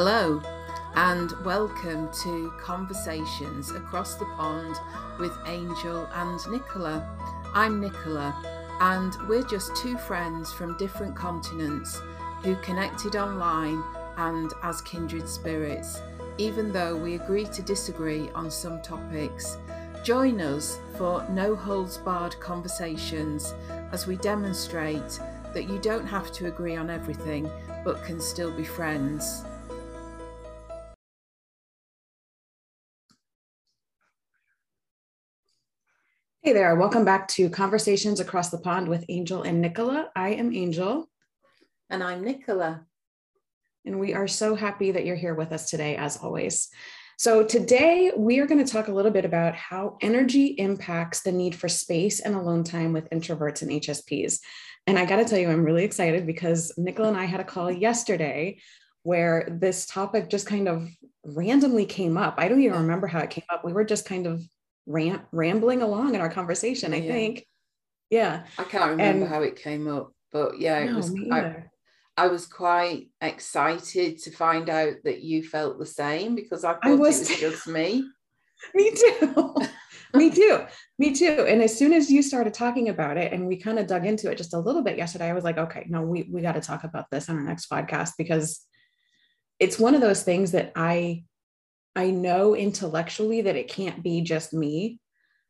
Hello, and welcome to Conversations Across the Pond with Angel and Nicola. I'm Nicola, and we're just two friends from different continents who connected online and as kindred spirits, even though we agree to disagree on some topics. Join us for no holds barred conversations as we demonstrate that you don't have to agree on everything but can still be friends. Hey there, welcome back to Conversations Across the Pond with Angel and Nicola. I am Angel. And I'm Nicola. And we are so happy that you're here with us today, as always. So, today we are going to talk a little bit about how energy impacts the need for space and alone time with introverts and HSPs. And I got to tell you, I'm really excited because Nicola and I had a call yesterday where this topic just kind of randomly came up. I don't even remember how it came up. We were just kind of ram- rambling along in our conversation, I Yeah. think. Yeah. I can't remember And- how it came up, but yeah, it No, was. I. I was quite excited to find out that you felt the same because I thought I was it was just me. Me too. Me too. Me too. And as soon as you started talking about it and we kind of dug into it just a little bit yesterday, I was like, okay, no, we, we got to talk about this on our next podcast because it's one of those things that I I know intellectually that it can't be just me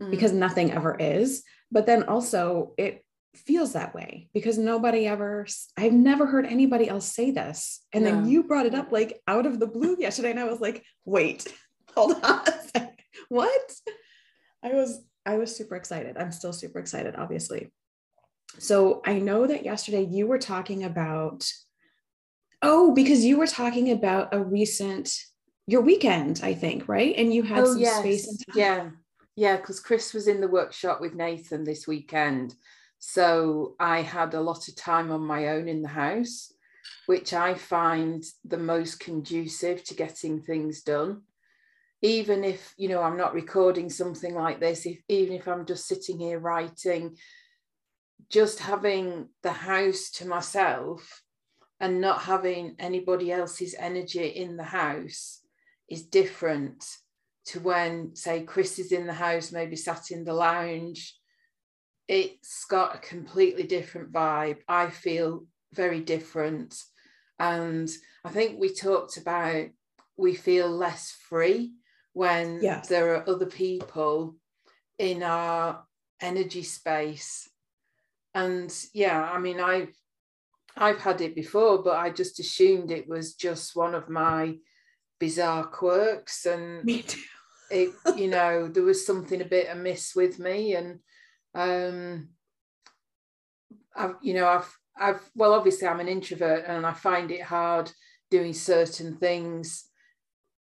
Mm. because nothing ever is. But then also it feels that way because nobody ever, I've never heard anybody else say this. And then you brought it up like out of the blue yesterday. And I was like, wait, hold on. a. What? I was, I was super excited. I'm still super excited, obviously. So I know that yesterday you were talking about, oh, because you were talking about a recent, your weekend, I think, right? And you had oh some yes, space and time. yeah, yeah. Because Chris was in the workshop with Nathan this weekend, so I had a lot of time on my own in the house, which I find the most conducive to getting things done. Even if you know I'm not recording something like this, if, even if I'm just sitting here writing, just having the house to myself and not having anybody else's energy in the house is different to when, say, Chris is in the house, maybe sat in the lounge. It's got a completely different vibe. I feel very different. And I think we talked about we feel less free when there are other people in our energy space. And yeah, I mean, I've I've had it before, but I just assumed it was just one of my bizarre quirks and Me too. it you know there was something a bit amiss with me and um I've you know I've I've well obviously I'm an introvert and I find it hard doing certain things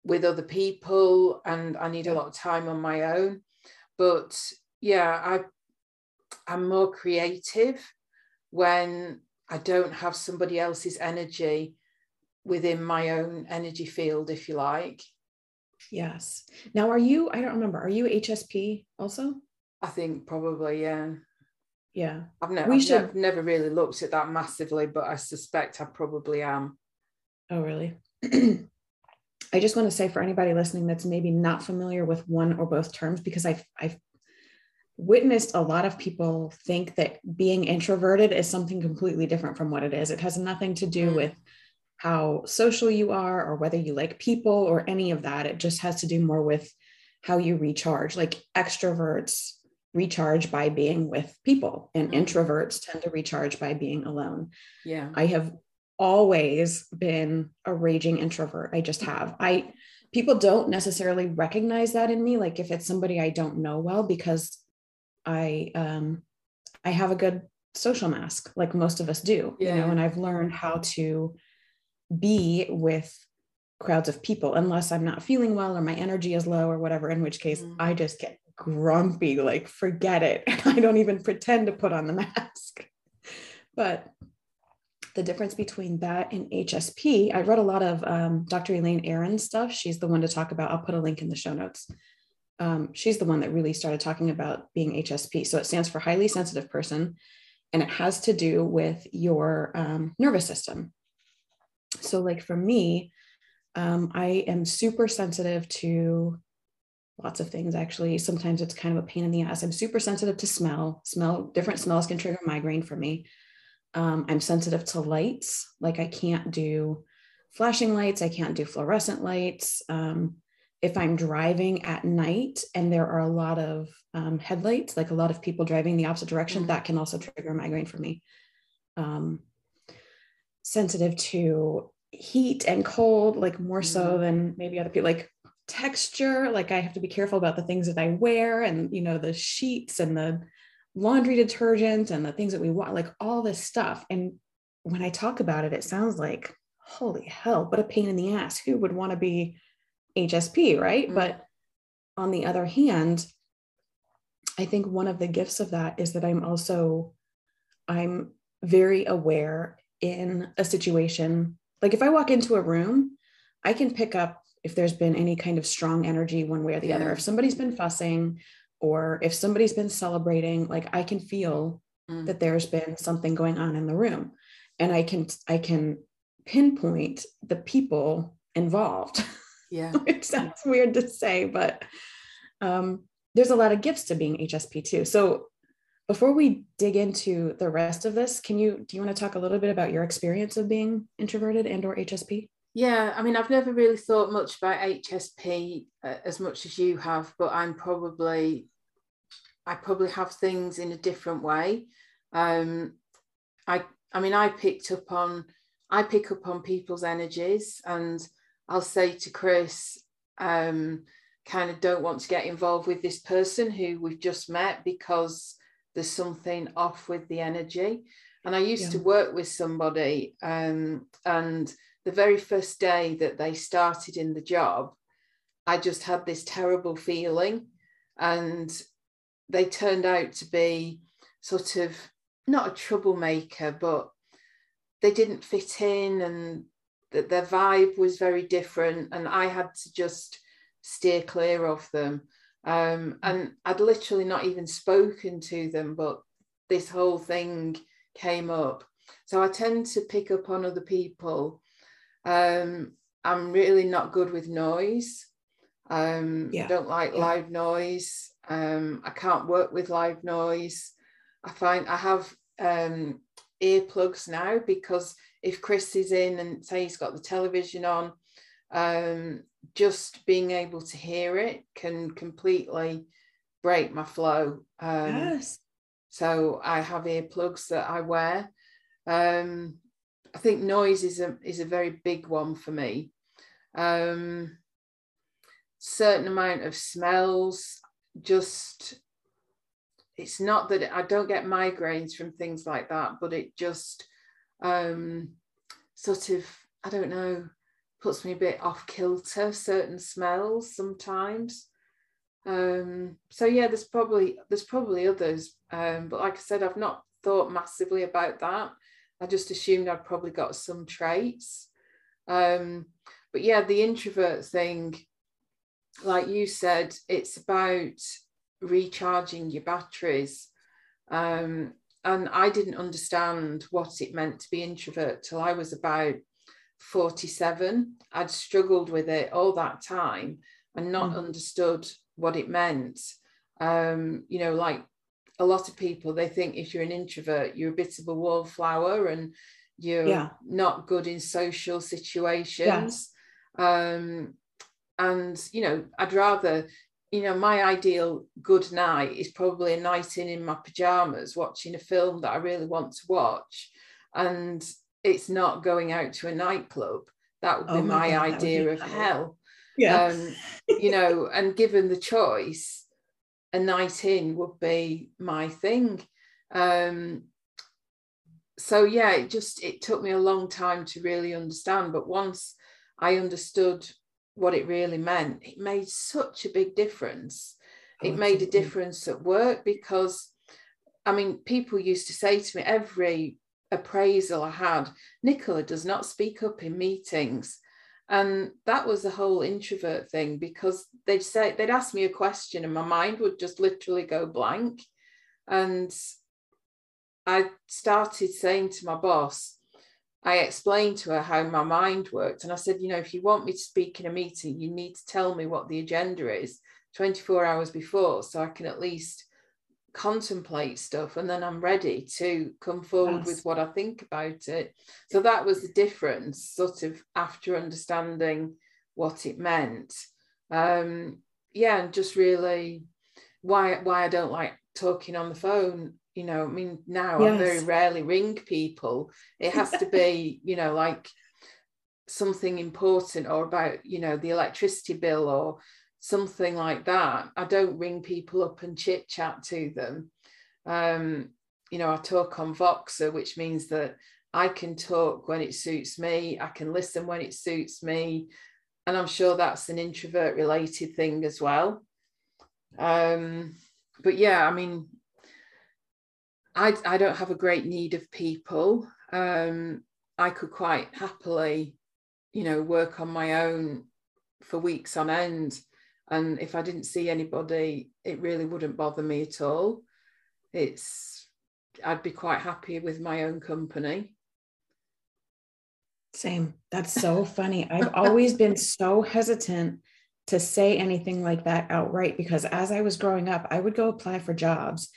with other people and I need a lot of time on my own but yeah I I'm more creative when I don't have somebody else's energy within my own energy field if you like Yes. Now, are you, I don't remember, are you HSP also? I think probably yeah Yeah. I've, ne- We I've should- nev- never really looked at that massively, but I suspect I probably am. Oh, really? I just want to say for anybody listening that's maybe not familiar with one or both terms, because I've, I've witnessed a lot of people think that being introverted is something completely different from what it is. It has nothing to do Mm. with how social you are or whether you like people or any of that. It just has to do more with how you recharge. Like extroverts recharge by being with people, and Mm. introverts tend to recharge by being alone. Yeah. I have always been a raging introvert. I just have. I people don't necessarily recognize that in me like if it's somebody I don't know well because I um I have a good social mask like most of us do, you know, and I've learned how to be with crowds of people unless I'm not feeling well or my energy is low or whatever in which case Mm. I just get grumpy like forget it. I don't even pretend to put on the mask. But the difference between that and HSP, I read a lot of um, Dr. Elaine Aron's stuff. She's the one to talk about. I'll put a link in the show notes. Um, she's the one that really started talking about being HSP. So it stands for highly sensitive person, and it has to do with your um, nervous system. So, like for me, Um, I am super sensitive to lots of things actually. Sometimes it's kind of a pain in the ass. I'm super sensitive to smell. Smell different smells can trigger migraine for me. Um, I'm sensitive to lights. Like I can't do flashing lights. I can't do fluorescent lights. Um, if I'm driving at night and there are a lot of um, headlights, like a lot of people driving the opposite direction, mm-hmm. that can also trigger migraine for me. Sensitive to heat and cold, like more so mm-hmm. than maybe other people. Like texture like i have to be careful about the things that i wear and you know the sheets and the laundry detergent and the things that we want like all this stuff and when i talk about it it sounds like holy hell what a pain in the ass who would want to be hsp right mm-hmm. but on the other hand i think one of the gifts of that is that i'm also i'm very aware in a situation like if i walk into a room i can pick up if there's been any kind of strong energy one way or the yeah. other if somebody's been fussing or if somebody's been celebrating like i can feel mm. that there's been something going on in the room. And i can i can pinpoint the people involved. Yeah. It sounds weird to say but um, there's a lot of gifts to being hsp too. So before we dig into the rest of this can you do you want to talk a little bit about your experience of being introverted and or hsp yeah, I mean, I've never really thought much about HSP uh, as much as you have, but I'm probably, I probably have things in a different way. Um, I, I mean, I picked up on, I pick up on people's energies, and I'll say to Chris, um, kind of don't want to get involved with this person who we've just met because there's something off with the energy. And I used yeah. to work with somebody, um, and the very first day that they started in the job, I just had this terrible feeling. And they turned out to be sort of not a troublemaker, but they didn't fit in and that their vibe was very different. And I had to just steer clear of them. Um, and I'd literally not even spoken to them, but this whole thing came up. So I tend to pick up on other people um, I'm really not good with noise. Um, yeah. I don't like yeah. loud noise. Um, I can't work with loud noise. I find I have um, earplugs now because if Chris is in and say he's got the television on, um, just being able to hear it can completely break my flow. Um, yes. So I have earplugs that I wear. Um, I think noise is a is a very big one for me. Um, certain amount of smells, just it's not that I don't get migraines from things like that, but it just um, sort of I don't know puts me a bit off kilter. Certain smells sometimes. Um, so yeah, there's probably there's probably others, um, but like I said, I've not thought massively about that. I just assumed I'd probably got some traits. Um, but yeah, the introvert thing, like you said, it's about recharging your batteries. Um, and I didn't understand what it meant to be introvert till I was about 47. I'd struggled with it all that time and not mm. understood what it meant. Um, you know, like a lot of people they think if you're an introvert you're a bit of a wallflower and you're yeah. not good in social situations um, and you know i'd rather you know my ideal good night is probably a night in in my pajamas watching a film that i really want to watch and it's not going out to a nightclub that would be oh my, my God, idea of hell yeah um, you know and given the choice a night in would be my thing. Um, so yeah, it just it took me a long time to really understand, but once I understood what it really meant, it made such a big difference. Oh, it made a difference at work because I mean, people used to say to me every appraisal I had, Nicola does not speak up in meetings. And that was the whole introvert thing because they'd say they'd ask me a question and my mind would just literally go blank. And I started saying to my boss, I explained to her how my mind worked. And I said, you know, if you want me to speak in a meeting, you need to tell me what the agenda is 24 hours before so I can at least contemplate stuff and then I'm ready to come forward yes. with what I think about it. So that was the difference, sort of after understanding what it meant. Um, yeah, and just really why why I don't like talking on the phone. You know, I mean, now yes. I very rarely ring people. It has to be, you know, like something important or about, you know, the electricity bill or something like that. I don't ring people up and chit chat to them. Um, you know, I talk on Voxer, which means that I can talk when it suits me, I can listen when it suits me. And I'm sure that's an introvert related thing as well. Um, but yeah, I mean, I, I don't have a great need of people. Um, I could quite happily, you know, work on my own for weeks on end and if I didn't see anybody, it really wouldn't bother me at all. It's, I'd be quite happy with my own company. Same. That's so funny. I've always been so hesitant to say anything like that outright because as I was growing up, I would go apply for jobs.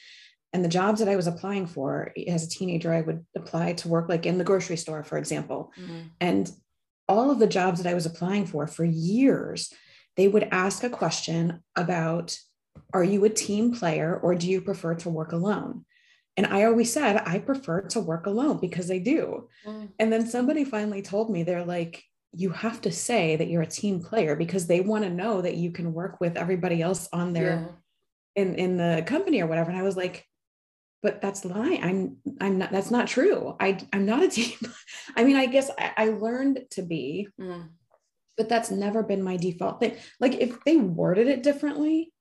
And the jobs that I was applying for as a teenager, I would apply to work like in the grocery store, for example. Mm-hmm. And all of the jobs that I was applying for for years, they would ask a question about Are you a team player or do you prefer to work alone? And I always said, I prefer to work alone because I do. Mm. And then somebody finally told me, they're like, you have to say that you're a team player because they want to know that you can work with everybody else on their yeah. in in the company or whatever. And I was like, but that's lying. I'm I'm not that's not true. I I'm not a team. I mean, I guess I, I learned to be, mm but that's never been my default thing. Like if they worded it differently,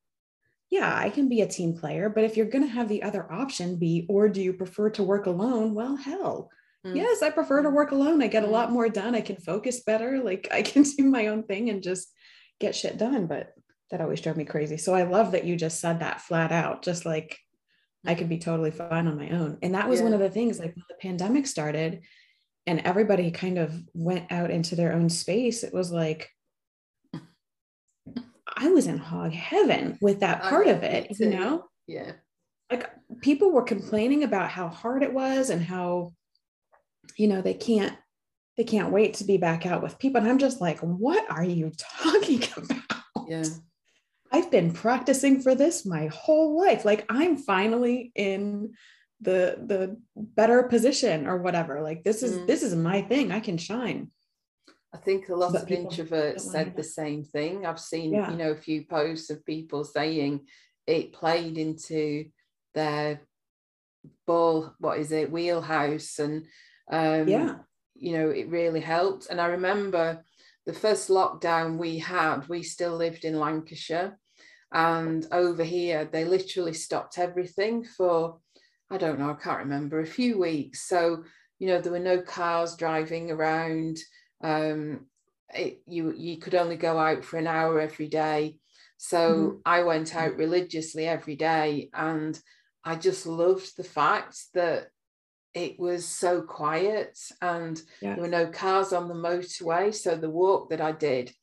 yeah, I can be a team player, but if you're going to have the other option be, or do you prefer to work alone? Well, hell, mm. yes, I prefer to work alone. I get mm. a lot more done. I can focus better. Like I can do my own thing and just get shit done. But that always drove me crazy. So I love that you just said that flat out, just like I could be totally fine on my own. And that was yeah. one of the things like when the pandemic started, and everybody kind of went out into their own space, it was like, I was in hog heaven with that oh, part of it, you know? Yeah. Like people were complaining about how hard it was and how, you know, they can't, they can't wait to be back out with people. And I'm just like, what are you talking about? Yeah. I've been practicing for this my whole life. Like I'm finally in the the better position or whatever. Like this is mm. this is my thing. I can shine. I think a lot but of introverts said the same thing. I've seen yeah. you know a few posts of people saying it played into their ball what is it wheelhouse and um yeah. you know it really helped. And i remember the first lockdown we had we still lived in lancashire. And over here they literally stopped everything for I don't know, I can't remember, a few weeks. So, you know, there were no cars driving around. Um, it, you you could only go out for an hour every day. So mm-hmm. I went out religiously every day, and I just loved the fact that it was so quiet and yeah. there were no cars on the motorway. So the walk that I did,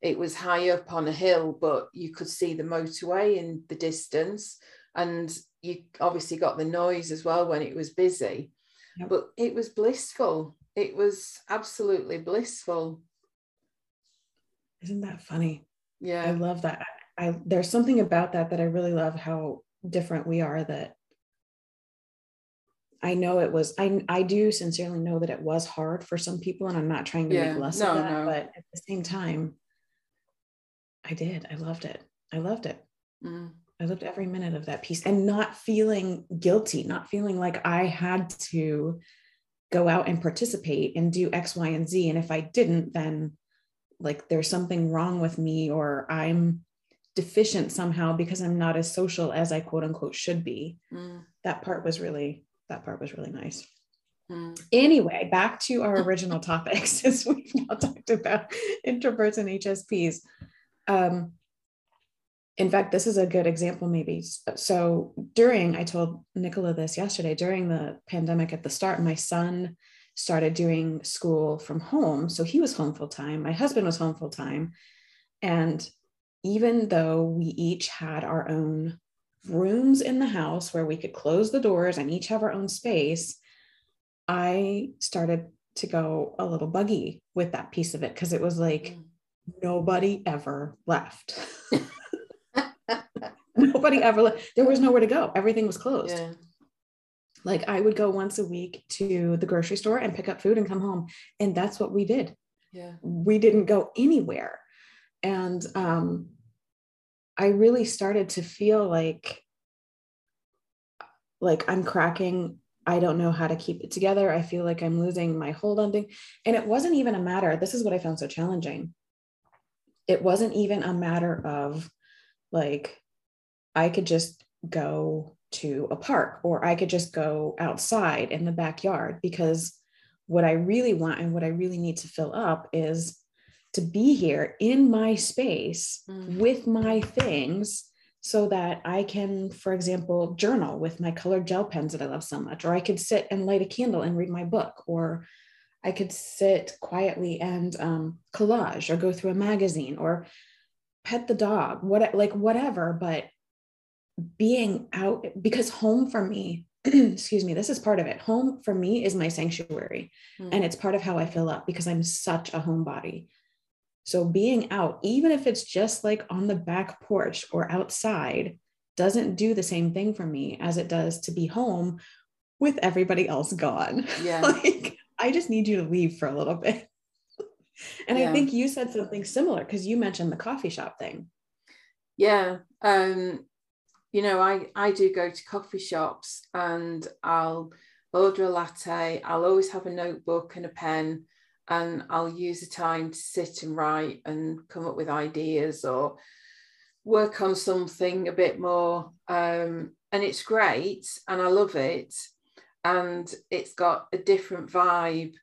it was high up on a hill, but you could see the motorway in the distance. And you obviously got the noise as well when it was busy, yep. but it was blissful. It was absolutely blissful. Isn't that funny? Yeah. I love that. I there's something about that that I really love how different we are that I know it was I I do sincerely know that it was hard for some people and I'm not trying to yeah. make less no, of that no. but at the same time I did I loved it I loved it mm. I loved every minute of that piece and not feeling guilty, not feeling like I had to go out and participate and do X, Y, and Z. And if I didn't, then like there's something wrong with me or I'm deficient somehow because I'm not as social as I quote unquote should be. Mm. That part was really, that part was really nice. Mm. Anyway, back to our original topic since we've now talked about introverts and HSPs. Um, in fact, this is a good example, maybe. So during, I told Nicola this yesterday, during the pandemic at the start, my son started doing school from home. So he was home full time. My husband was home full time. And even though we each had our own rooms in the house where we could close the doors and each have our own space, I started to go a little buggy with that piece of it because it was like mm. nobody ever left. nobody ever left. There was nowhere to go. Everything was closed. Yeah. Like I would go once a week to the grocery store and pick up food and come home. And that's what we did. Yeah. We didn't go anywhere. And um, I really started to feel like like I'm cracking. I don't know how to keep it together. I feel like I'm losing my hold on things. And it wasn't even a matter, this is what I found so challenging. It wasn't even a matter of like, I could just go to a park or I could just go outside in the backyard because what I really want and what I really need to fill up is to be here in my space mm. with my things so that I can, for example, journal with my colored gel pens that I love so much, or I could sit and light a candle and read my book, or I could sit quietly and um, collage or go through a magazine or pet the dog, what like whatever. But being out because home for me, excuse me, this is part of it. Home for me is my sanctuary, mm. and it's part of how I fill up because I'm such a homebody. So being out, even if it's just like on the back porch or outside, doesn't do the same thing for me as it does to be home with everybody else gone. Yeah. like I just need you to leave for a little bit. and yeah. I think you said something similar because you mentioned the coffee shop thing. Yeah. Um, you know, I, I do go to coffee shops and I'll order a latte. I'll always have a notebook and a pen and I'll use the time to sit and write and come up with ideas or work on something a bit more. Um, and it's great and I love it. And it's got a different vibe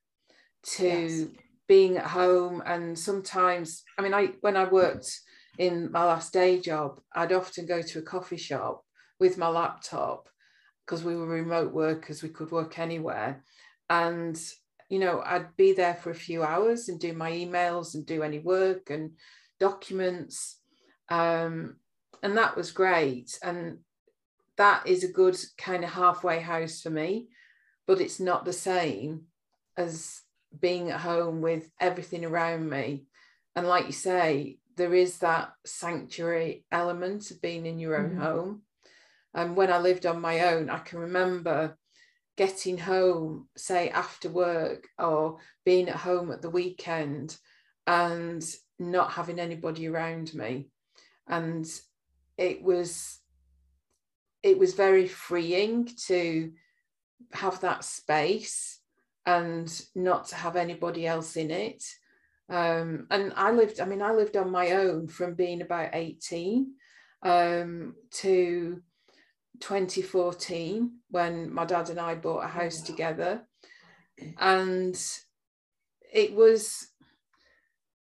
to yes. being at home. And sometimes, I mean, I when I worked in my last day job, I'd often go to a coffee shop with my laptop because we were remote workers, we could work anywhere. And you know, I'd be there for a few hours and do my emails and do any work and documents. Um, and that was great. And that is a good kind of halfway house for me, but it's not the same as being at home with everything around me. And like you say, there is that sanctuary element of being in your own mm-hmm. home. And when I lived on my own, I can remember getting home, say after work or being at home at the weekend and not having anybody around me. And it was it was very freeing to have that space and not to have anybody else in it. Um, and I lived, I mean, I lived on my own from being about 18 um, to 2014 when my dad and I bought a house oh, together. And it was,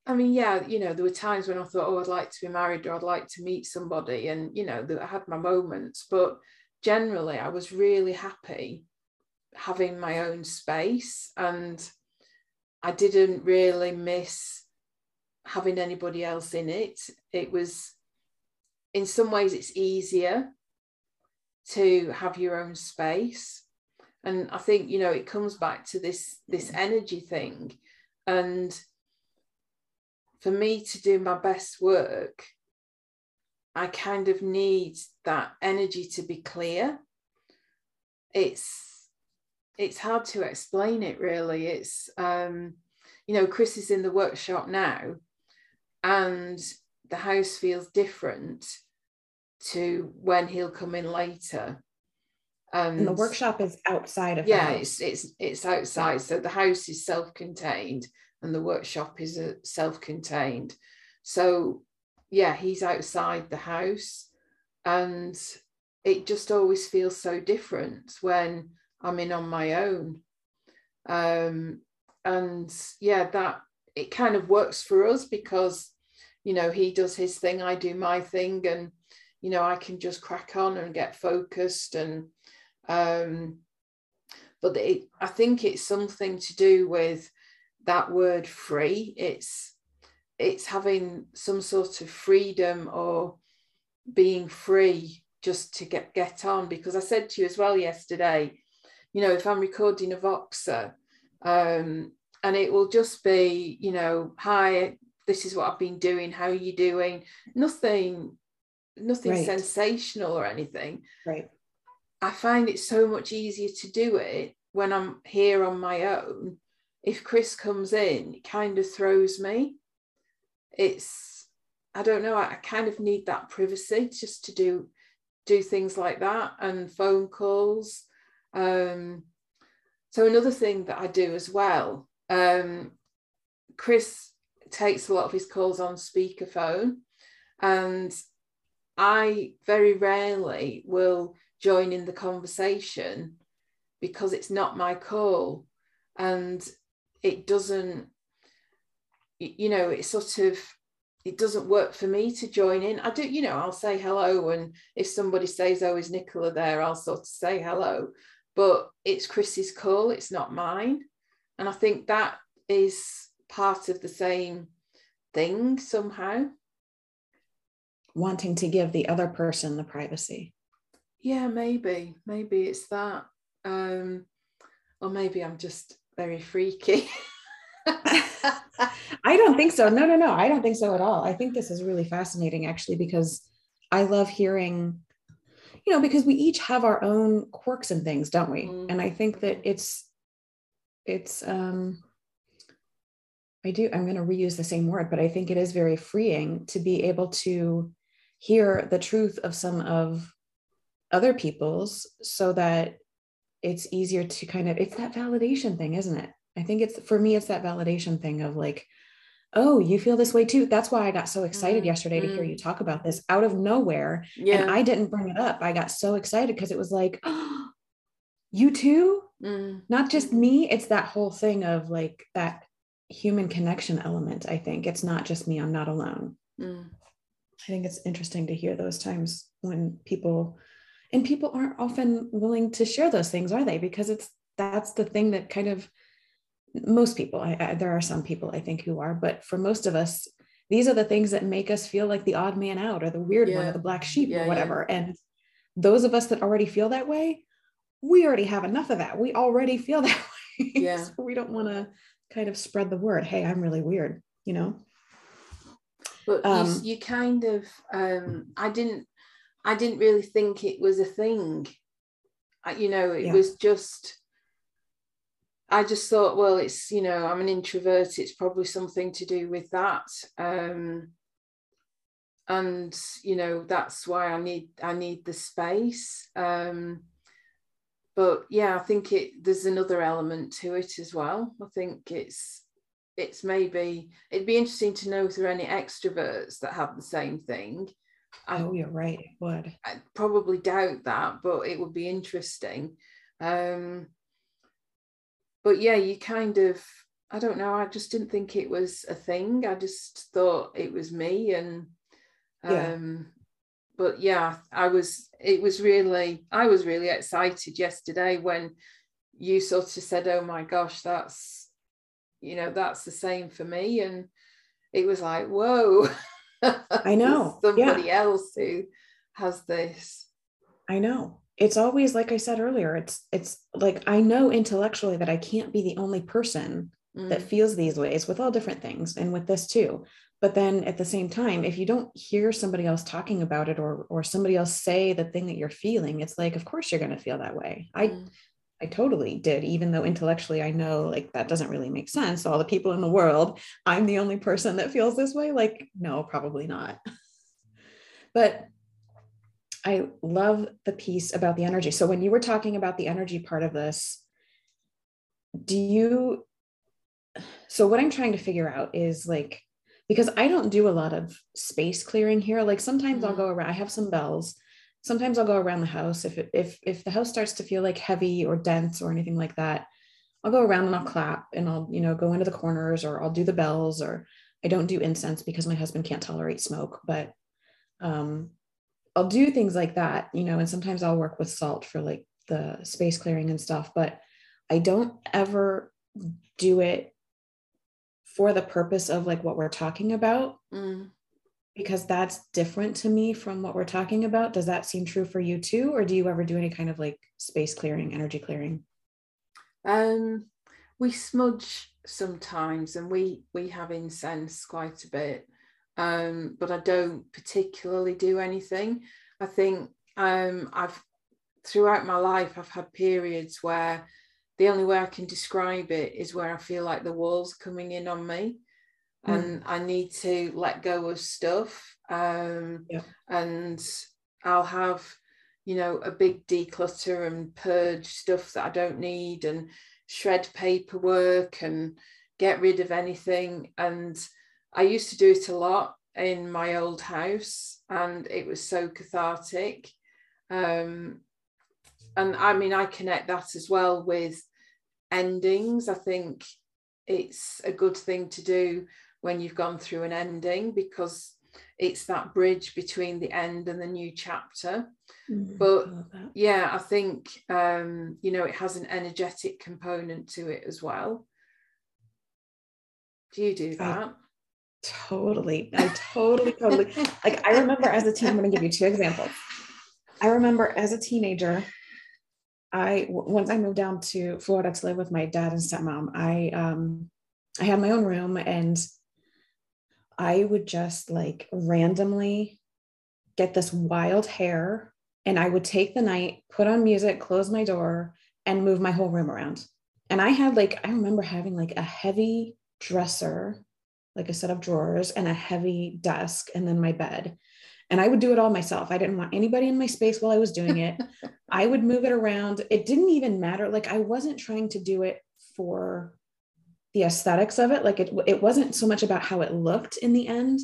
I mean, yeah, you know, there were times when I thought, oh, I'd like to be married or I'd like to meet somebody. And, you know, I had my moments, but generally I was really happy having my own space. And I didn't really miss having anybody else in it. It was, in some ways, it's easier to have your own space. And i think you know it comes back to this this energy thing. And for me to do my best work i kind of need that energy to be clear. It's it's hard to explain it really it's um you know chris is in the workshop now and the house feels different to when he'll come in later. And, and the workshop is outside of yeah, it's it's it's outside. So the house is self-contained and the workshop is a self-contained. So yeah, he's outside the house and it just always feels so different when I'm in on my own. Um, and yeah, that it kind of works for us because you know he does his thing, I do my thing, and you know, I can just crack on and get focused and um, but it, I think it's something to do with that word free. It's it's having some sort of freedom or being free just to get get on because I said to you as well yesterday, you know, if I'm recording a Voxer, um, and it will just be, you know, hi, this is what I've been doing, how are you doing? Nothing, nothing right. sensational or anything. Right. I find it so much easier to do it when I'm here on my own. If Chris comes in, it kind of throws me. It's, I don't know, I, I kind of need that privacy just to do do things like that and phone calls. Um, so another thing that I do as well, um, Chris takes a lot of his calls on speakerphone, and I very rarely will join in the conversation because it's not my call and it doesn't you know it's sort of it doesn't work for me to join in. I do you know i'll say hello and if somebody says oh is nicola there? I'll sort of say hello but it's chris's call it's not mine. And i think that is part of the same thing somehow. Wanting to give the other person the privacy. Yeah maybe maybe it's that. Um or maybe i'm just very freaky. I don't think so. No no no i don't think so at all. I think this is really fascinating actually because i love hearing you know because we each have our own quirks and things don't we mm. and i think that it's it's um i do i'm going to reuse the same word but i think it is very freeing to be able to hear the truth of some of other people's so that it's easier to kind of it's that validation thing isn't it i think it's for me it's that validation thing of like oh you feel this way too that's why i got so excited mm-hmm. yesterday to hear you mm. talk about this out of nowhere yeah. and i didn't bring it up i got so excited because it was like oh, you too mm-hmm. not just me it's that whole thing of like that human connection element i think it's not just me i'm not alone mm. i think it's interesting to hear those times when people and people aren't often willing to share those things are they because it's that's the thing that kind of most people I, I, there are some people i think who are but for most of us these are the things that make us feel like the odd man out or the weird yeah. one or the black sheep yeah, or whatever yeah. and those of us that already feel that way we already have enough of that we already feel that way yeah so we don't want to kind of spread the word hey i'm really weird you know but um, you, you, kind of um i didn't I didn't really think it was a thing. I, you know, it was just, I just thought, well, it's, you know, I'm an introvert. It's probably something to do with that. Um, and, you know, that's why I need, I need the space. Um, but yeah, I think it, there's another element to it as well. I think it's, it's maybe, it'd be interesting to know if there are any extroverts that have the same thing I, oh, you're right. It would. I probably doubt that, but it would be interesting. Um, but yeah, you kind of, I don't know, I just didn't think it was a thing. I just thought it was me. And, um, yeah. but yeah, I was, it was really, I was really excited yesterday when you sort of said, oh my gosh, that's, you know, that's the same for me. And it was like, whoa. I know. somebody yeah. else who has this. I know. It's always like I said earlier, it's it's like I know intellectually that I can't be the only person mm. that feels these ways with all different things and with this too. But then at the same time, if you don't hear somebody else talking about it or or somebody else say the thing that you're feeling, it's like, of course you're going to feel that way. I mm. I totally did, even though intellectually I know like that doesn't really make sense. All the people in the world, I'm the only person that feels this way. Like, no, probably not. but I love the piece about the energy. So when you were talking about the energy part of this, do you so what I'm trying to figure out is like because I don't do a lot of space clearing here. Like sometimes mm-hmm. I'll go around, I have some bells sometimes I'll go around the house if it, if if the house starts to feel like heavy or dense or anything like that. I'll go around and I'll clap and I'll you know go into the corners or I'll do the bells or I don't do incense because my husband can't tolerate smoke, but um, I'll do things like that, you know, and sometimes I'll work with salt for like the space clearing and stuff. But I don't ever do it for the purpose of like what we're talking about. Mm. Because that's different to me from what we're talking about. Does that seem true for you too? Or do you ever do any kind of like space clearing, energy clearing? Um, we smudge sometimes and we we have incense quite a bit um, but I don't particularly do anything. I think um, I've throughout my life I've had periods where the only way I can describe it is where I feel like the walls coming in on me, mm. and I need to let go of stuff. Um, yeah. And I'll have, you know, a big declutter and purge stuff that I don't need, and shred paperwork and get rid of anything. And I used to do it a lot in my old house, and it was so cathartic. Um, and I mean, I connect that as well with endings. I think it's a good thing to do when you've gone through an ending because it's that bridge between the end and the new chapter. Mm, but yeah, I think um, you know it has an energetic component to it as well. Do you do that? Totally. I totally, totally. like I remember as a teen, I'm going to give you two examples. I remember as a teenager, I once I moved down to Florida to live with my dad and stepmom, I um I had my own room and I would just like randomly get this wild hair and I would take the night, put on music, close my door, and move my whole room around. And I had like, I remember having like a heavy dresser, like a set of drawers, and a heavy desk, and then my bed and I would do it all myself. I didn't want anybody in my space while I was doing it. I would move it around. It didn't even matter. Like I wasn't trying to do it for the aesthetics of it. Like it, it wasn't so much about how it looked in the end.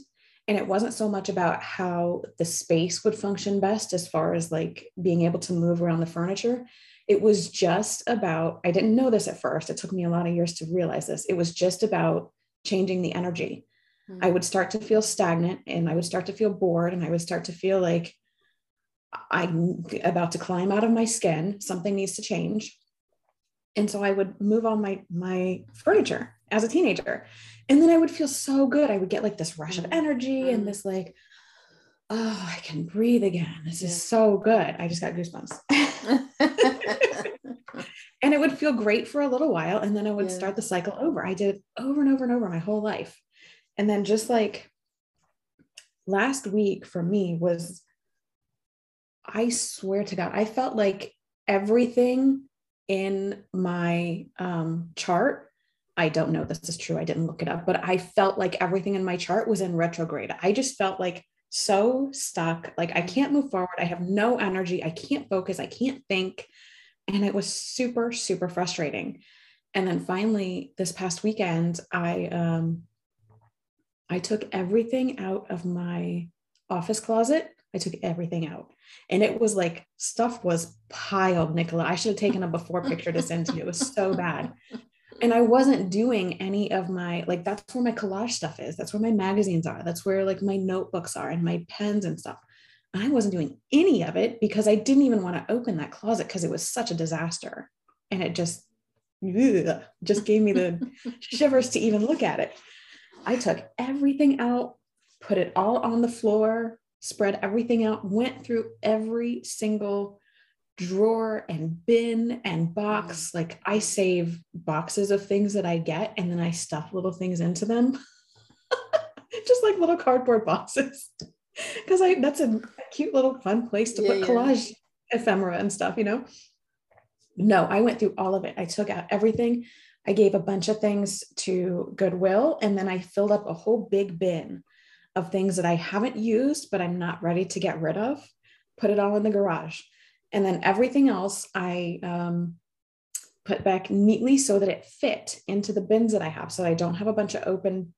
And it wasn't so much about how the space would function best as far as like being able to move around the furniture. It was just about, I didn't know this at first. It took me a lot of years to realize this. It was just about changing the energy mm-hmm. I would start to feel stagnant and I would start to feel bored and I would start to feel like I'm about to climb out of my skin. Something needs to change. And so I would move all my my furniture as a teenager. And then I would feel so good. I would get like this rush of mm-hmm. energy mm-hmm. and this like, oh, I can breathe again. This yeah. is so good. I just got goosebumps. and it would feel great for a little while. And then I would yeah. start the cycle over. I did it over and over and over my whole life. And then just like last week for me was, I swear to God, I felt like everything in my um, chart. I don't know this is true. I didn't look it up, but I felt like everything in my chart was in retrograde. I just felt like so stuck. Like I can't move forward. I have no energy. I can't focus. I can't think. And it was super, super frustrating. And then finally, this past weekend, I um, I took everything out of my office closet. I took everything out. And it was like stuff was piled, Nicola. I should have taken a before picture to send to you. It was so bad. And I wasn't doing any of my, like, that's where my collage stuff is. That's where my magazines are. That's where, like, my notebooks are and my pens and stuff. I wasn't doing any of it because I didn't even want to open that closet because it was such a disaster. And it just, ugh, just gave me the shivers to even look at it. I took everything out, put it all on the floor, spread everything out, went through every single drawer and bin and box. Like I save boxes of things that I get and then I stuff little things into them. Just like little cardboard boxes. Because I that's a cute little fun place to yeah, put collage yeah. ephemera and stuff, you know. No, I went through all of it. I took out everything. I gave a bunch of things to Goodwill, and then I filled up a whole big bin of things that I haven't used, but I'm not ready to get rid of, put it all in the garage. And then everything else I um, put back neatly so that it fit into the bins that I have. So I don't have a bunch of open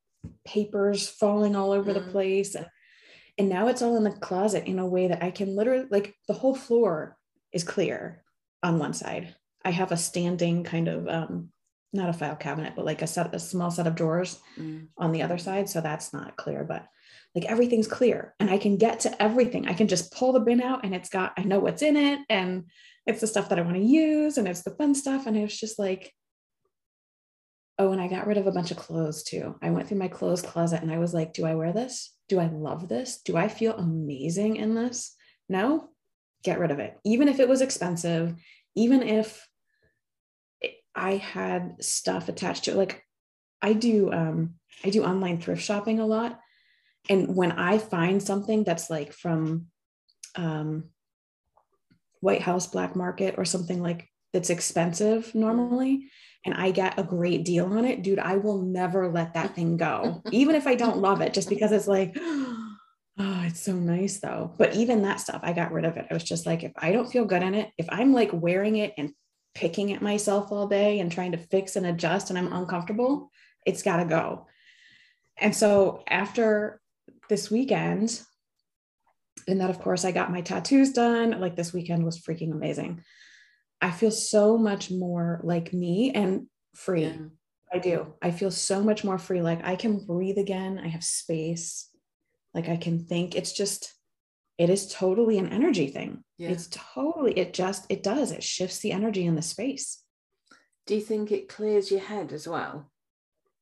papers falling all over mm. the place. And, and now it's all in the closet in a way that I can literally, like, the whole floor is clear on one side. I have a standing kind of um, not a file cabinet, but like a set, a small set of drawers mm. on the other side. So that's not clear, but like everything's clear and I can get to everything. I can just pull the bin out and it's got, I know what's in it. And it's the stuff that I want to use and it's the fun stuff. And it was just like, oh, and I got rid of a bunch of clothes too. I went through my clothes closet and I was like, do I wear this? Do I love this? Do I feel amazing in this? No, get rid of it. Even if it was expensive, even if I had stuff attached to it, like I do, um, I do online thrift shopping a lot. And when I find something that's like from um, White House Black Market or something like that's expensive normally, and I get a great deal on it, dude, I will never let that thing go, even if I don't love it, just because it's like, oh, it's so nice though. But even that stuff, I got rid of it. I was just like, if I don't feel good in it, if I'm like wearing it and picking at myself all day and trying to fix and adjust and I'm uncomfortable, it's got to go. And so after this weekend, and that of course I got my tattoos done, like this weekend was freaking amazing. I feel so much more like me and free. Yeah. I do. I feel so much more free. Like I can breathe again. I have space. Like I can think. It's just, it is totally an energy thing. Yeah. It's totally, it just, it does. It shifts the energy in the space. Do you think it clears your head as well?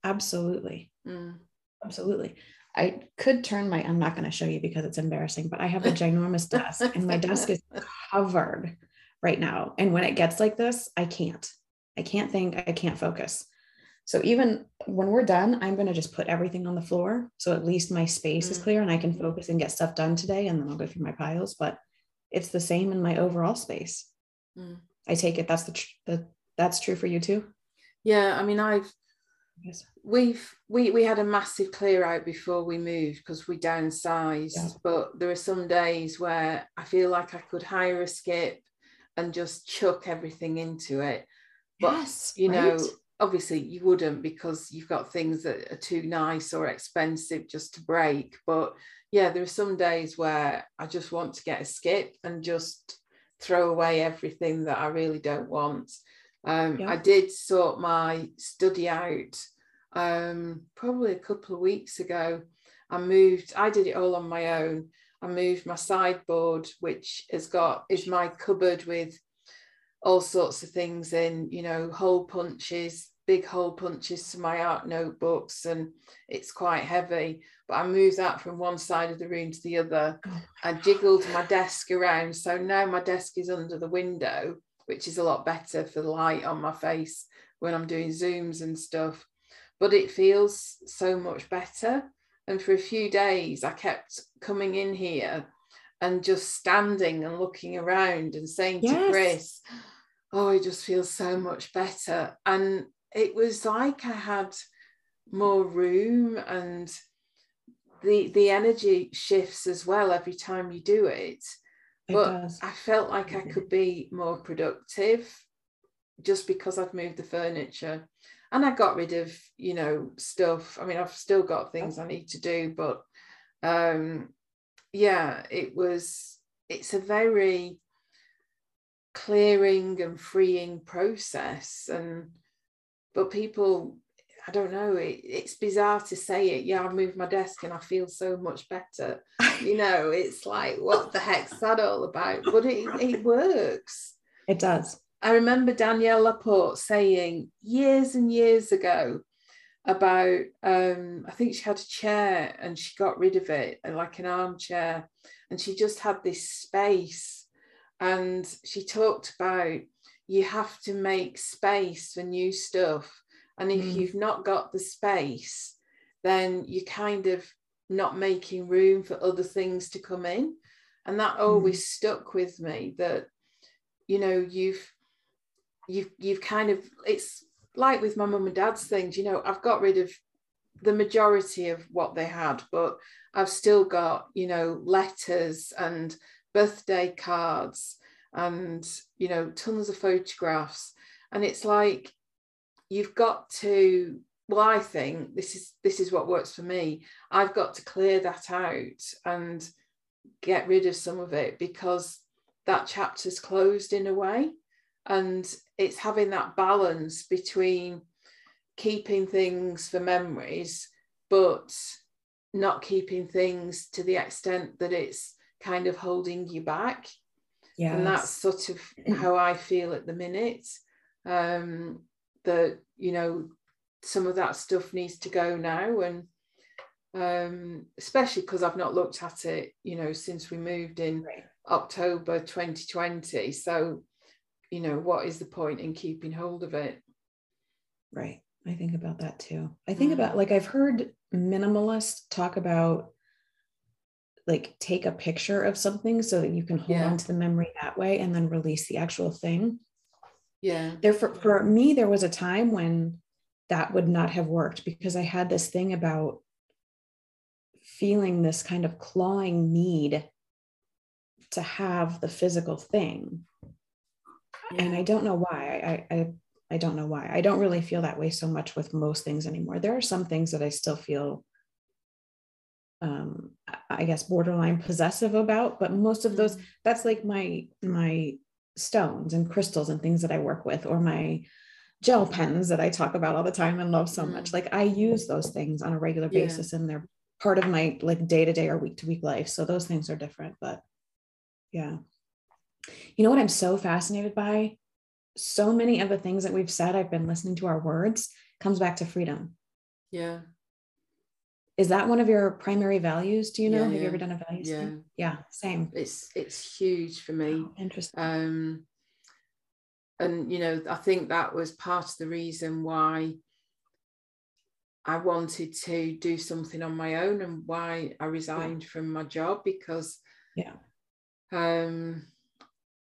Absolutely. Mm. Absolutely. I could turn my, I'm not going to show you because it's embarrassing, but I have a ginormous desk and my desk is covered right now. And when it gets like this, I can't. I can't think, I can't focus. So even when we're done, I'm going to just put everything on the floor. So at least my space mm. is clear and I can focus and get stuff done today. And then I'll go through my piles. But it's the same in my overall space. Mm. I take it that's the, tr- the that's true for you too. Yeah, I mean, I've yes. we've we we had a massive clear out before we moved because we downsized. Yeah. But there are some days where I feel like I could hire a skip and just chuck everything into it. But yes, you right? know, obviously you wouldn't because you've got things that are too nice or expensive just to break. But yeah, there are some days where I just want to get a skip and just throw away everything that I really don't want. Um, yeah. I did sort my study out um, probably a couple of weeks ago. I moved, I did it all on my own. I moved my sideboard, which has got is my cupboard with all sorts of things in, you know, hole punches, big hole punches to my art notebooks, and it's quite heavy. But I moved that from one side of the room to the other. Oh I jiggled my desk around. So now my desk is under the window, which is a lot better for the light on my face when I'm doing Zooms and stuff. But it feels so much better. And for a few days, I kept coming in here and just standing and looking around and saying yes. to Chris, Oh, I just feel so much better. And it was like I had more room and the the energy shifts as well every time you do it. it but does. I felt like I could be more productive just because I've moved the furniture and I got rid of you know stuff. I mean, I've still got things I need to do, but um, yeah, it was. It's a very clearing and freeing process, and but people. I don't know. It, it's bizarre to say it. Yeah, I've moved my desk and I feel so much better. you know, it's like, what the heck's that all about? But it, it works. It does. I remember Danielle LaPorte saying years and years ago about um, I think she had a chair and she got rid of it like an armchair and she just had this space and she talked about you have to make space for new stuff and if mm. you've not got the space then you're kind of not making room for other things to come in and that always mm. stuck with me that you know you've you've you've kind of it's like with my mum and dad's things you know i've got rid of the majority of what they had but i've still got you know letters and birthday cards and you know tons of photographs. And it's like you've got to well i think this is this is what works for me. I've got to clear that out and get rid of some of it because that chapter's closed in a way and it's having that balance between keeping things for memories but not keeping things to the extent that it's kind of holding you back. Yeah and that's sort of how i feel at the minute um that you know some of that stuff needs to go now. And um especially because i've not looked at it you know since we moved in right. october 2020 so you know what is the point in keeping hold of it right i think about that too i think mm. about like i've heard minimalists talk about like take a picture of something so that you can hold yeah. on to the memory that way and then release the actual thing. Yeah. There for, for me, there was a time when that would not have worked because I had this thing about feeling this kind of clawing need to have the physical thing. And I don't know why. I, I I don't know why. I don't really feel that way so much with most things anymore. There are some things that I still feel um, I guess borderline possessive about, but most of those, mm. that's like my my stones and crystals and things that I work with, or my gel pens that I talk about all the time and love so much. Mm. Like I use those things on a regular basis yeah. and they're part of my like day-to-day or week-to-week life. So those things are different, but yeah. You know what I'm so fascinated by? So many of the things that we've said, I've been listening to our words, comes back to freedom. Yeah. Is that one of your primary values? Do you know? Yeah, have you ever done a values yeah. thing? yeah same. It's it's huge for me. Oh, interesting. Um and you know i think that was part of the reason why i wanted to do something on my own and why i resigned yeah. from my job because yeah. um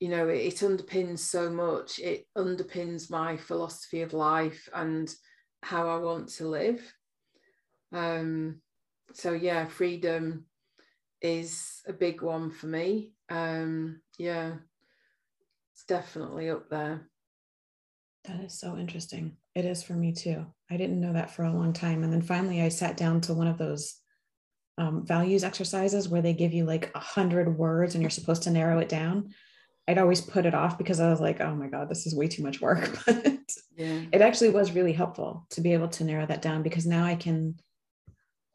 you know it, it underpins so much it underpins my philosophy of life and how i want to live um, so yeah, freedom is a big one for me. Um, yeah, it's definitely up there. That is so interesting. It is for me too. I didn't know that for a long time. And then finally I sat down to one of those um, values exercises where they give you like a hundred words and you're supposed to narrow it down. I'd always put it off because I was like, oh my God, this is way too much work. But yeah. it actually was really helpful to be able to narrow that down because now I can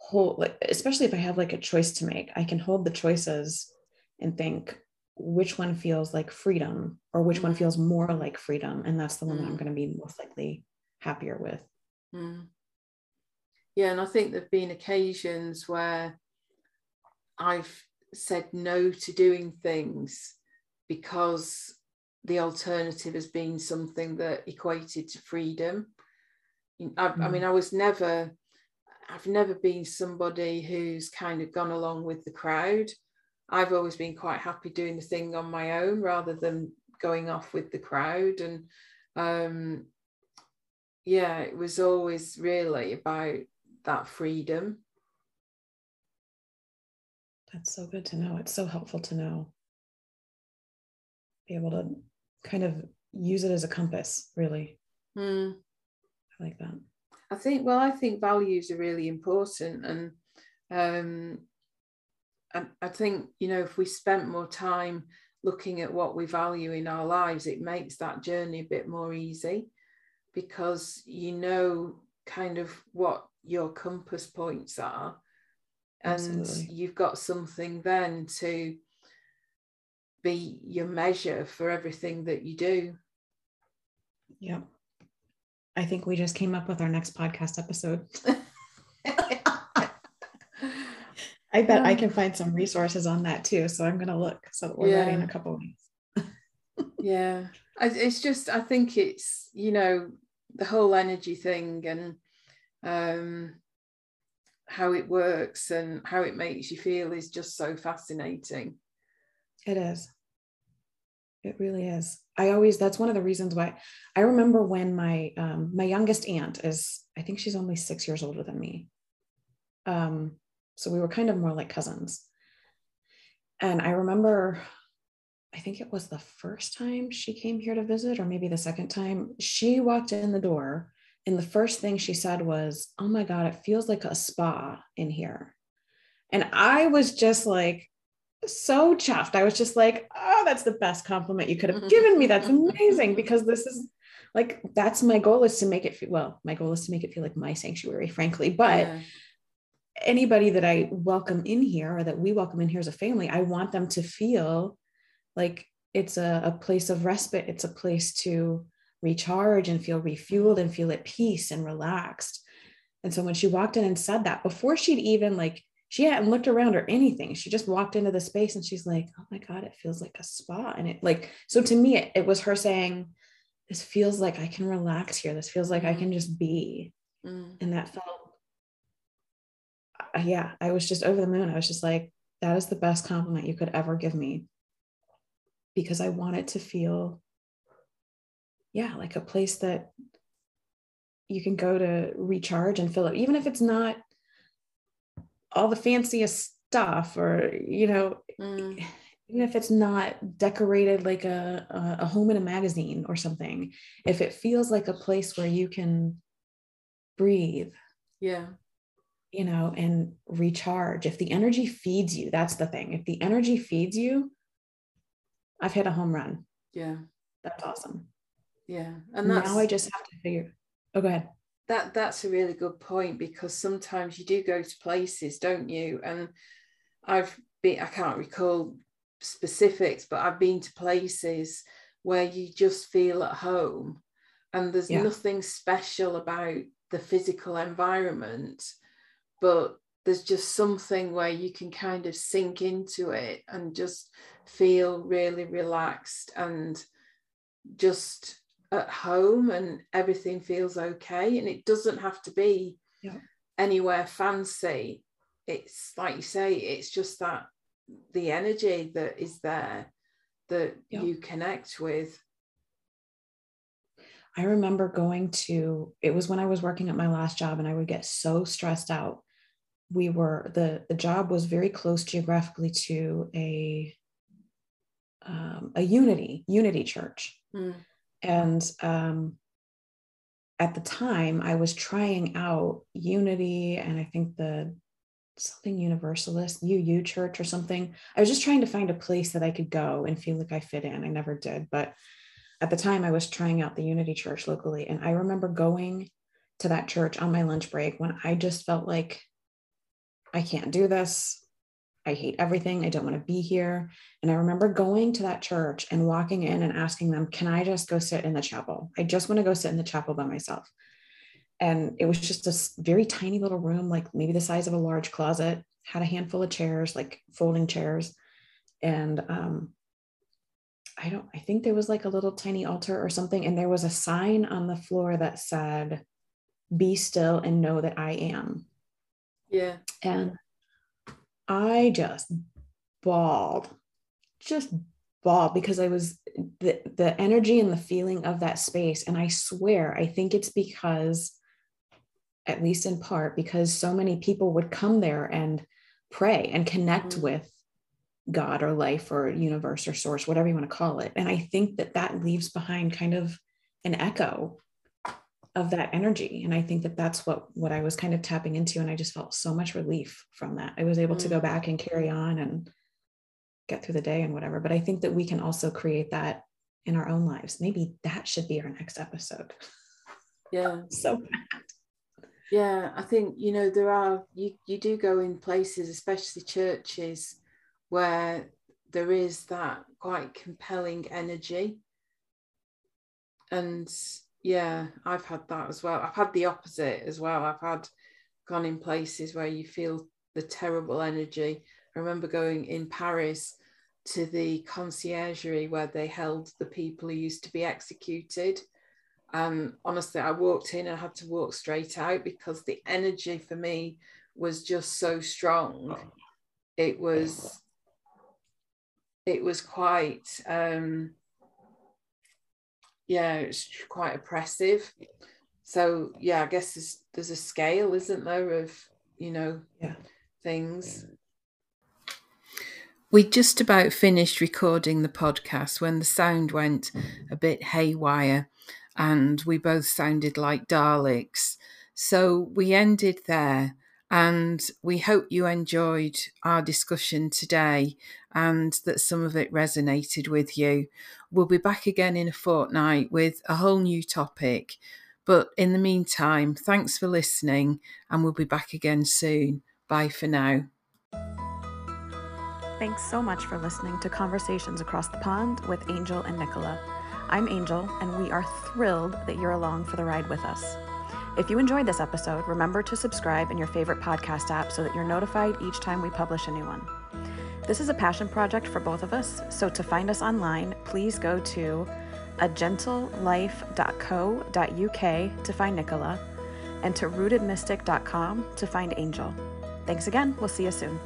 hold like especially if i have like a choice to make i can hold the choices and think which one feels like freedom or which one mm. feels more like freedom and that's the one mm. that i'm mm. going to be most likely happier with mm. yeah and i think there've been occasions where i've said no to doing things because the alternative has been something that equated to freedom I, I mean mm. i was never I've never been somebody who's kind of gone along with the crowd. I've always been quite happy doing the thing on my own rather than going off with the crowd. And um, yeah, it was always really about that freedom. That's so good to know. It's so helpful to know. Be able to kind of use it as a compass, really. Mm. I like that. I think, well, I think values are really important. And um, I, I think, you know, if we spent more time looking at what we value in our lives, it makes that journey a bit more easy because you know kind of what your compass points are. And Absolutely. you've got something then to be your measure for everything that you do. Yeah. I think we just came up with our next podcast episode. I bet I can find some resources on that too. So I'm going to look so that we're yeah. ready in a couple weeks. yeah. It's just, I think it's, you know, the whole energy thing and um, how it works and how it makes you feel is just so fascinating. It is. It really is. I always that's one of the reasons why I remember when my um, my youngest aunt is I think she's only six years older than me. Um, so we were kind of more like cousins. And I remember, I think it was the first time she came here to visit, or maybe the second time. She walked in the door, and the first thing she said was, "Oh my God, it feels like a spa in here." And I was just like, so chuffed. I was just like, oh, that's the best compliment you could have given me. That's amazing because this is like, that's my goal is to make it feel, well, my goal is to make it feel like my sanctuary, frankly. But yeah. anybody that I welcome in here or that we welcome in here as a family, I want them to feel like it's a, a place of respite it's a place to recharge and feel refueled and feel at peace and relaxed and so when she walked in and said that before she'd even like she hadn't looked around or anything. She just walked into the space and she's like oh my god it feels like a spa. And it like so to me it, it was her saying this feels like i can relax here. This feels like i can just be. Mm. and that felt yeah i was just over the moon. I was just like that is the best compliment you could ever give me. Because I want it to feel, yeah, like a place that you can go to recharge and fill up, even if it's not all the fanciest stuff or, you know, mm. even if it's not decorated like a, a home in a magazine or something, if it feels like a place where you can breathe. Yeah you know, and recharge. If the energy feeds you, that's the thing. If the energy feeds you, I've hit a home run. Yeah. That's awesome. Yeah. And that's, now I just have to figure. Oh, go ahead. That that's a really good point because sometimes you do go to places, don't you? And I've been I can't recall specifics, but I've been to places where you just feel at home and there's yeah. nothing special about the physical environment, but there's just something where you can kind of sink into it and just feel really relaxed and just at home and everything feels okay and it doesn't have to be yeah. anywhere fancy it's like you say it's just that the energy that is there that yeah. you connect with i remember going to it was when i was working at my last job and i would get so stressed out we were the the job was very close geographically to a um, a unity unity church mm. And um, at the time i was trying out unity and i think the something universalist uu church or something. I was just trying to find a place that i could go and feel like i fit in. I never did but at the time i was trying out the unity church locally. And i remember going to that church on my lunch break when i just felt like i can't do this I hate everything. I don't want to be here. And I remember going to that church and walking in and asking them, Can I just go sit in the chapel? I just want to go sit in the chapel by myself. And it was just a very tiny little room, like maybe the size of a large closet, had a handful of chairs, like folding chairs. And um, I don't, I think there was like a little tiny altar or something. And there was a sign on the floor that said, Be still and know that I am. Yeah. And I just bawled, just bawled because I was the the energy and the feeling of that space. And I swear, I think it's because, at least in part, because so many people would come there and pray and connect mm-hmm. with God or life or universe or source, whatever you want to call it. And I think that that leaves behind kind of an echo of that energy and i think that that's what what i was kind of tapping into and i just felt so much relief from that i was able mm. to go mm. back and carry on and get through the day and whatever but i think that we can also create that in our own lives maybe that should be our next episode yeah so bad. yeah i think you know there are you you do go in places especially churches where there is that quite compelling energy and yeah i've had that as well. I've had the opposite as well. I've had gone in places where you feel the terrible energy. I remember going in paris to the conciergerie where they held the people who used to be executed. And honestly i walked in and I had to walk straight out because the energy for me was just so strong. It was it was quite um yeah, it's quite oppressive. So yeah, I guess there's, there's a scale, isn't there, of you know yeah. things. We just about finished recording the podcast when the sound went a bit haywire and we both sounded like Daleks. So we ended there. And we hope you enjoyed our discussion today and that some of it resonated with you. We'll be back again in a fortnight with a whole new topic. But in the meantime, thanks for listening, and we'll be back again soon. Bye for now. Thanks so much for listening to Conversations Across the Pond with Angel and Nicola. I'm Angel, and we are thrilled that you're along for the ride with us. If you enjoyed this episode, remember to subscribe in your favorite podcast app so that you're notified each time we publish a new one. This is a passion project for both of us, so to find us online, please go to agentlelife.co.uk to find Nicola and to rootedmystic.com to find Angel. Thanks again. We'll see you soon.